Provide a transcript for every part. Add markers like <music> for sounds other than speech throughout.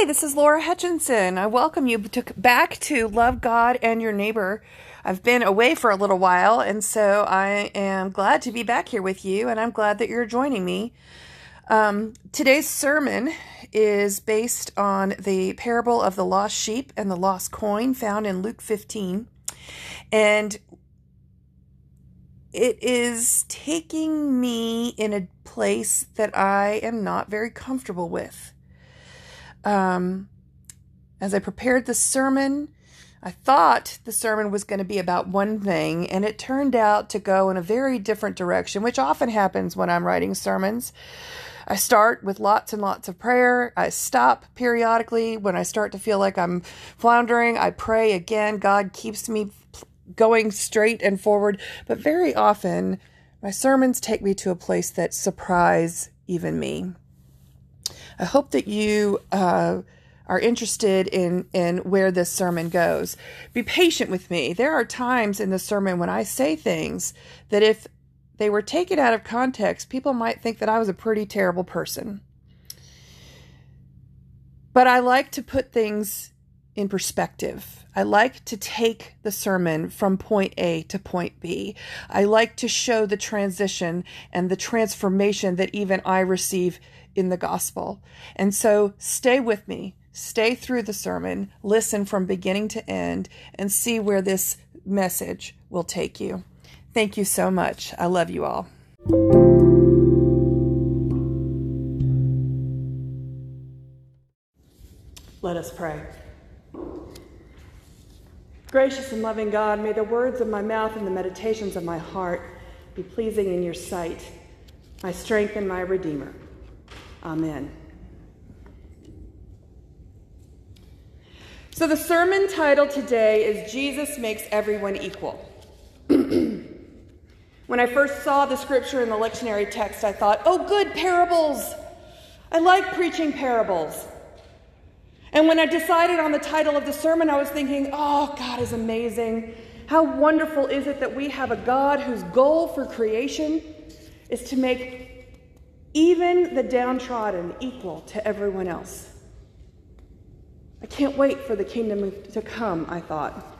Hi, this is Laura Hutchinson. I welcome you back to Love God and Your Neighbor. I've been away for a little while, and so I am glad to be back here with you, and I'm glad that you're joining me. Um, today's sermon is based on the parable of the lost sheep and the lost coin found in Luke 15. And it is taking me in a place that I am not very comfortable with um, as I prepared the sermon, I thought the sermon was going to be about one thing, and it turned out to go in a very different direction, which often happens when I'm writing sermons. I start with lots and lots of prayer. I stop periodically when I start to feel like I'm floundering. I pray again. God keeps me going straight and forward. But very often, my sermons take me to a place that surprise even me. I hope that you uh, are interested in in where this sermon goes. Be patient with me. There are times in the sermon when I say things that if they were taken out of context, people might think that I was a pretty terrible person. But I like to put things in perspective. I like to take the sermon from point A to point B. I like to show the transition and the transformation that even I receive in the gospel. And so stay with me, stay through the sermon, listen from beginning to end, and see where this message will take you. Thank you so much. I love you all. Let us pray. Gracious and loving God, may the words of my mouth and the meditations of my heart be pleasing in your sight, my strength and my Redeemer. Amen. So, the sermon title today is Jesus Makes Everyone Equal. <clears throat> when I first saw the scripture in the lectionary text, I thought, oh, good, parables. I like preaching parables. And when I decided on the title of the sermon, I was thinking, oh, God is amazing. How wonderful is it that we have a God whose goal for creation is to make even the downtrodden equal to everyone else. I can't wait for the kingdom to come, I thought.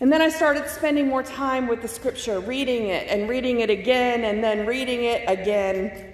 And then I started spending more time with the scripture, reading it and reading it again and then reading it again.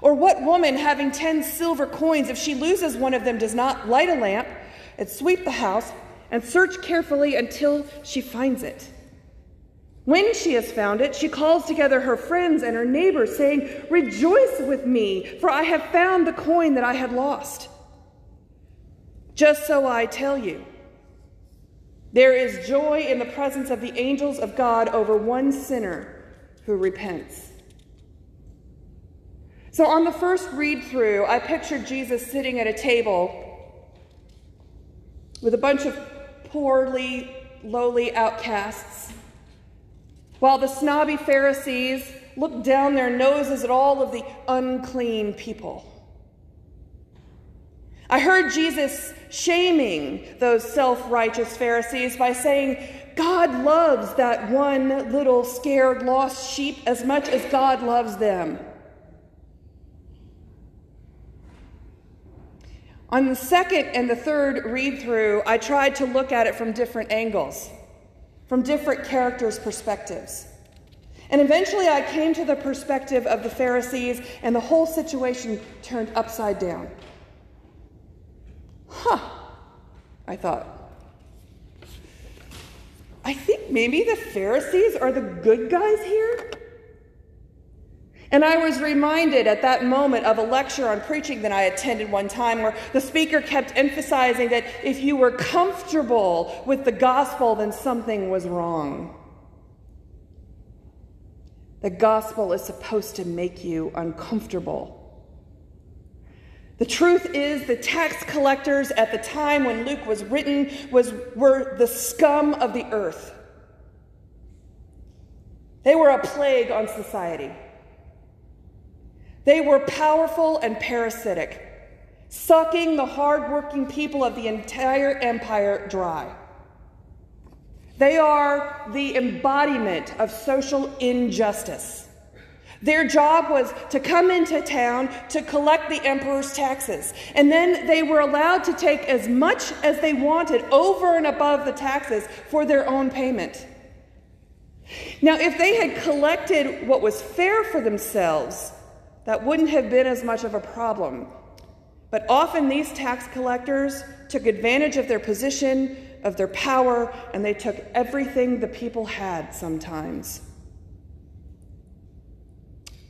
Or what woman having 10 silver coins, if she loses one of them, does not light a lamp and sweep the house and search carefully until she finds it? When she has found it, she calls together her friends and her neighbors, saying, Rejoice with me, for I have found the coin that I had lost. Just so I tell you, there is joy in the presence of the angels of God over one sinner who repents. So, on the first read through, I pictured Jesus sitting at a table with a bunch of poorly, lowly outcasts while the snobby Pharisees looked down their noses at all of the unclean people. I heard Jesus shaming those self righteous Pharisees by saying, God loves that one little scared lost sheep as much as God loves them. On the second and the third read through, I tried to look at it from different angles from different characters' perspectives. And eventually I came to the perspective of the Pharisees, and the whole situation turned upside down. Huh, I thought. I think maybe the Pharisees are the good guys here. And I was reminded at that moment of a lecture on preaching that I attended one time where the speaker kept emphasizing that if you were comfortable with the gospel, then something was wrong. The gospel is supposed to make you uncomfortable. The truth is, the tax collectors at the time when Luke was written was, were the scum of the earth. They were a plague on society. They were powerful and parasitic, sucking the hardworking people of the entire empire dry. They are the embodiment of social injustice. Their job was to come into town to collect the emperor's taxes. And then they were allowed to take as much as they wanted over and above the taxes for their own payment. Now, if they had collected what was fair for themselves, that wouldn't have been as much of a problem. But often these tax collectors took advantage of their position, of their power, and they took everything the people had sometimes.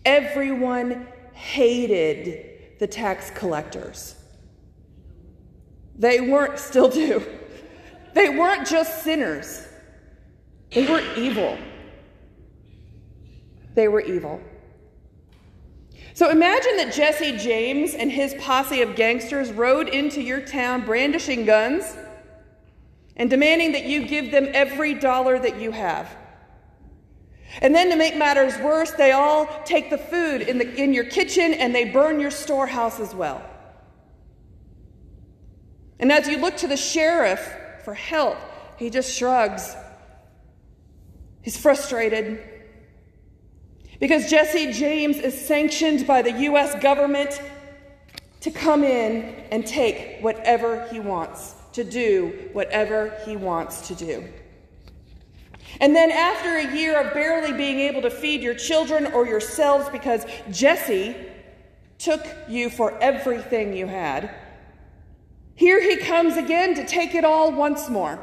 Everyone hated the tax collectors. They weren't, still do. They weren't just sinners, they were evil. They were evil. So imagine that Jesse James and his posse of gangsters rode into your town brandishing guns and demanding that you give them every dollar that you have. And then to make matters worse, they all take the food in, the, in your kitchen and they burn your storehouse as well. And as you look to the sheriff for help, he just shrugs. He's frustrated. Because Jesse James is sanctioned by the U.S. government to come in and take whatever he wants, to do whatever he wants to do. And then, after a year of barely being able to feed your children or yourselves because Jesse took you for everything you had, here he comes again to take it all once more.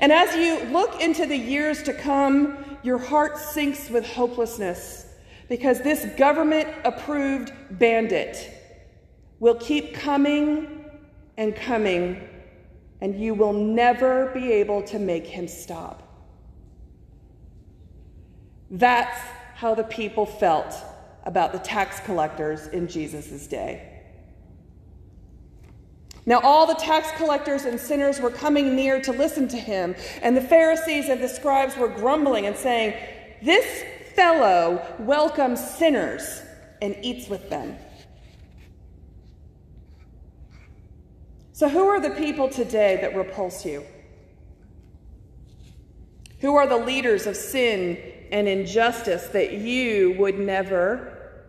And as you look into the years to come, your heart sinks with hopelessness because this government approved bandit will keep coming and coming, and you will never be able to make him stop. That's how the people felt about the tax collectors in Jesus' day. Now, all the tax collectors and sinners were coming near to listen to him, and the Pharisees and the scribes were grumbling and saying, This fellow welcomes sinners and eats with them. So, who are the people today that repulse you? Who are the leaders of sin and injustice that you would never,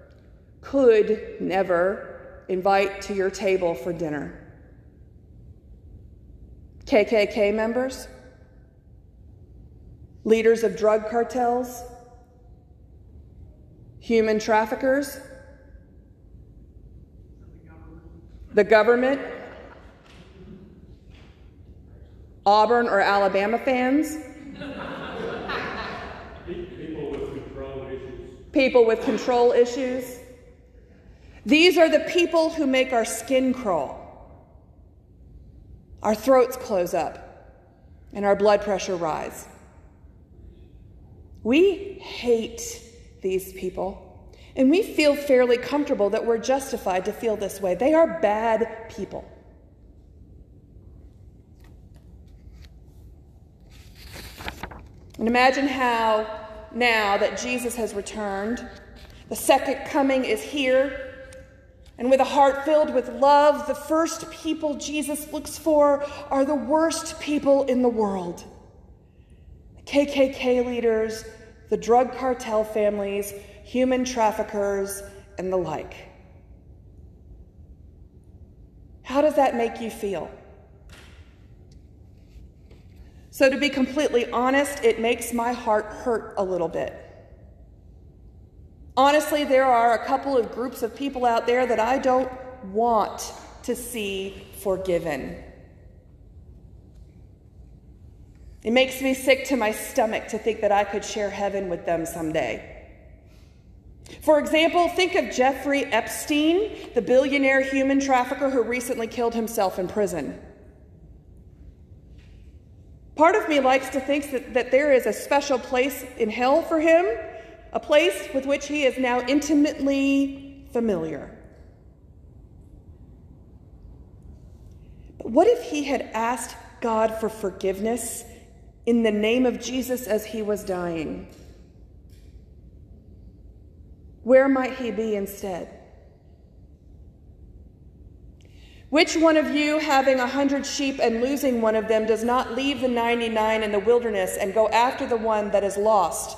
could never invite to your table for dinner? KKK members, leaders of drug cartels, human traffickers, the government, Auburn or Alabama fans, people with control issues. People with control issues. These are the people who make our skin crawl. Our throats close up and our blood pressure rise. We hate these people. And we feel fairly comfortable that we're justified to feel this way. They are bad people. And imagine how now that Jesus has returned, the second coming is here, and with a heart filled with love, the first people Jesus looks for are the worst people in the world the KKK leaders, the drug cartel families, human traffickers, and the like. How does that make you feel? So, to be completely honest, it makes my heart hurt a little bit. Honestly, there are a couple of groups of people out there that I don't want to see forgiven. It makes me sick to my stomach to think that I could share heaven with them someday. For example, think of Jeffrey Epstein, the billionaire human trafficker who recently killed himself in prison. Part of me likes to think that, that there is a special place in hell for him, a place with which he is now intimately familiar. But what if he had asked God for forgiveness in the name of Jesus as he was dying? Where might he be instead? Which one of you, having a hundred sheep and losing one of them, does not leave the 99 in the wilderness and go after the one that is lost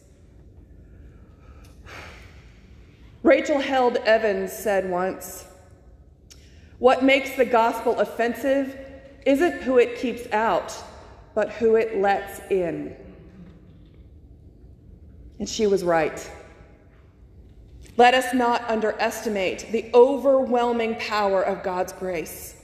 Rachel Held Evans said once, What makes the gospel offensive isn't who it keeps out, but who it lets in. And she was right. Let us not underestimate the overwhelming power of God's grace.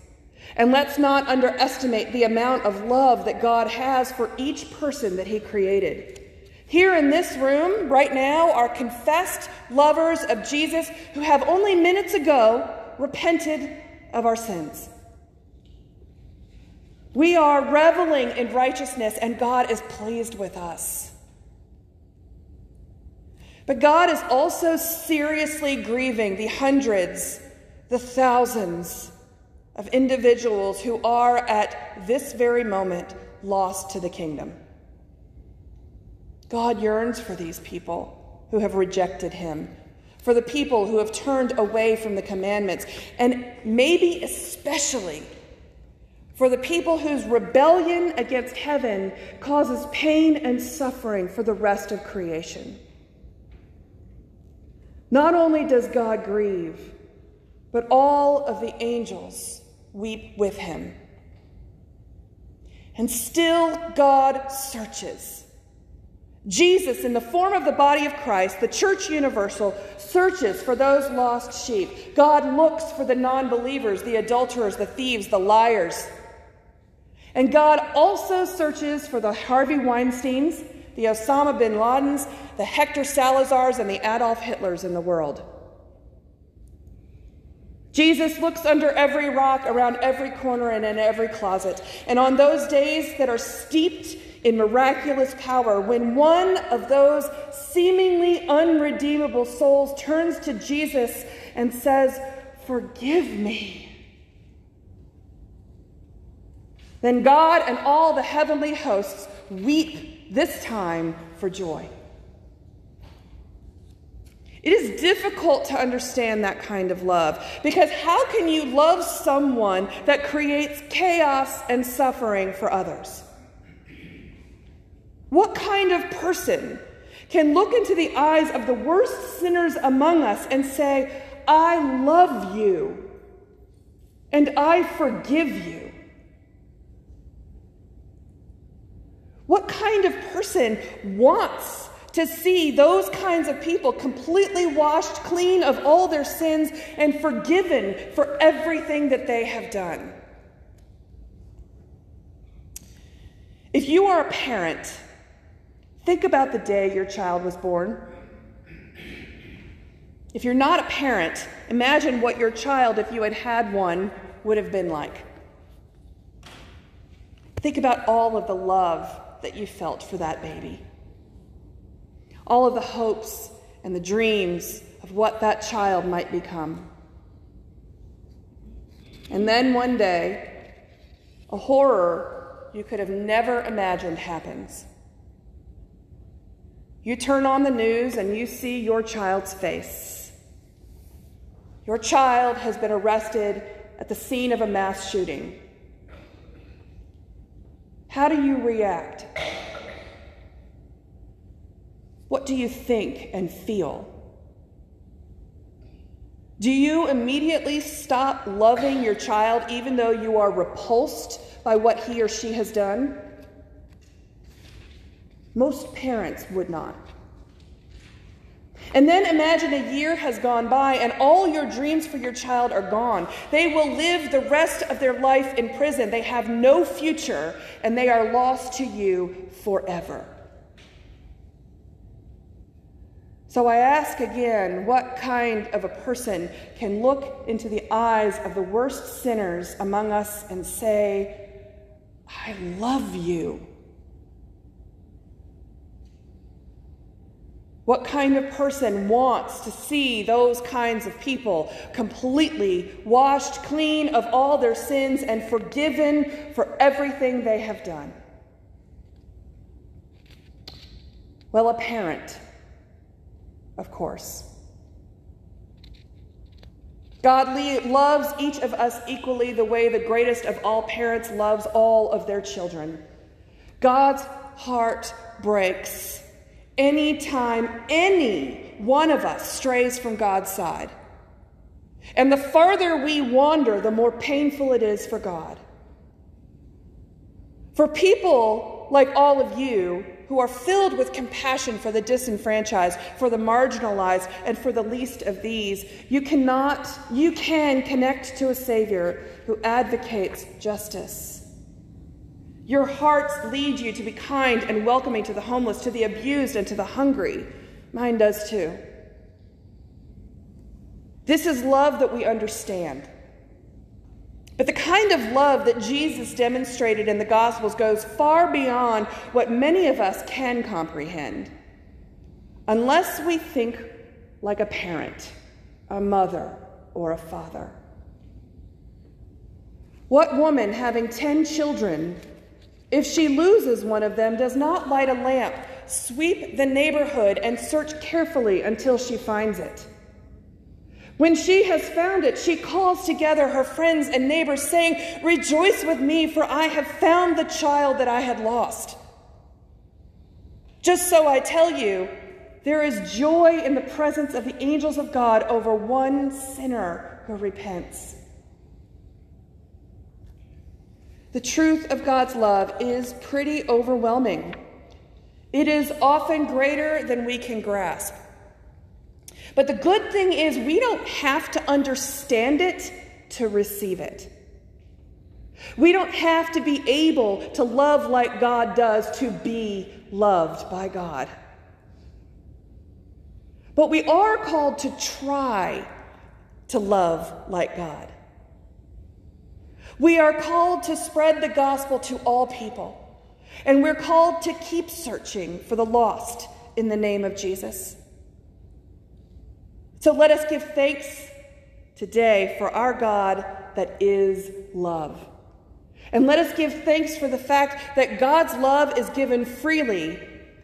And let's not underestimate the amount of love that God has for each person that He created. Here in this room, right now, are confessed lovers of Jesus who have only minutes ago repented of our sins. We are reveling in righteousness, and God is pleased with us. But God is also seriously grieving the hundreds, the thousands of individuals who are at this very moment lost to the kingdom. God yearns for these people who have rejected him, for the people who have turned away from the commandments, and maybe especially for the people whose rebellion against heaven causes pain and suffering for the rest of creation. Not only does God grieve, but all of the angels weep with him. And still, God searches. Jesus, in the form of the body of Christ, the church universal, searches for those lost sheep. God looks for the non believers, the adulterers, the thieves, the liars. And God also searches for the Harvey Weinsteins, the Osama bin Ladens, the Hector Salazars, and the Adolf Hitlers in the world. Jesus looks under every rock, around every corner, and in every closet. And on those days that are steeped in miraculous power, when one of those seemingly unredeemable souls turns to Jesus and says, Forgive me, then God and all the heavenly hosts weep this time for joy. It is difficult to understand that kind of love because how can you love someone that creates chaos and suffering for others? What kind of person can look into the eyes of the worst sinners among us and say, I love you and I forgive you? What kind of person wants to see those kinds of people completely washed clean of all their sins and forgiven for everything that they have done? If you are a parent, think about the day your child was born. If you're not a parent, imagine what your child, if you had had one, would have been like. Think about all of the love that you felt for that baby. All of the hopes and the dreams of what that child might become. And then one day, a horror you could have never imagined happens. You turn on the news and you see your child's face. Your child has been arrested at the scene of a mass shooting. how do you react? What do you think and feel? Do you immediately stop loving your child even though you are repulsed by what he or she has done? Most parents would not. And then imagine a year has gone by and all your dreams for your child are gone. They will live the rest of their life in prison. They have no future and they are lost to you forever. So I ask again what kind of a person can look into the eyes of the worst sinners among us and say, I love you? What kind of person wants to see those kinds of people completely washed clean of all their sins and forgiven for everything they have done? Well, a parent, of course. God loves each of us equally the way the greatest of all parents loves all of their children. God's heart breaks anytime any one of us strays from God's side. And the farther we wander, the more painful it is for God. For people like all of you who are filled with compassion for the disenfranchised, for the marginalized, and for the least of these, you cannot, you can connect to a Savior who advocates justice your hearts lead you to be kind and welcoming to the homeless, to the abused, and to the hungry. Mine does too. This is love that we understand. But the kind of love that Jesus demonstrated in the Gospels goes far beyond what many of us can comprehend. Unless we think like a parent, a mother, or a father. What woman having 10 children if she loses one of them, does not light a lamp, sweep the neighborhood, and search carefully until she finds it. When she has found it, she calls together her friends and neighbors, saying, Rejoice with me, for I have found the child that I had lost. Just so I tell you, there is joy in the presence of the angels of God over one sinner who repents. The truth of God's love is pretty overwhelming. It is often greater than we can grasp. But the good thing is, we don't have to understand it to receive it. We don't have to be able to love like God does to be loved by God. But we are called to try to love like God. We are called to spread the gospel to all people, and we're called to keep searching for the lost in the name of Jesus. So let us give thanks today for our God that is love. And let us give thanks for the fact that God's love is given freely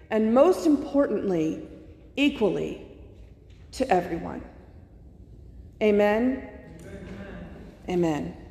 and, most importantly, equally to everyone. Amen. Amen. Amen.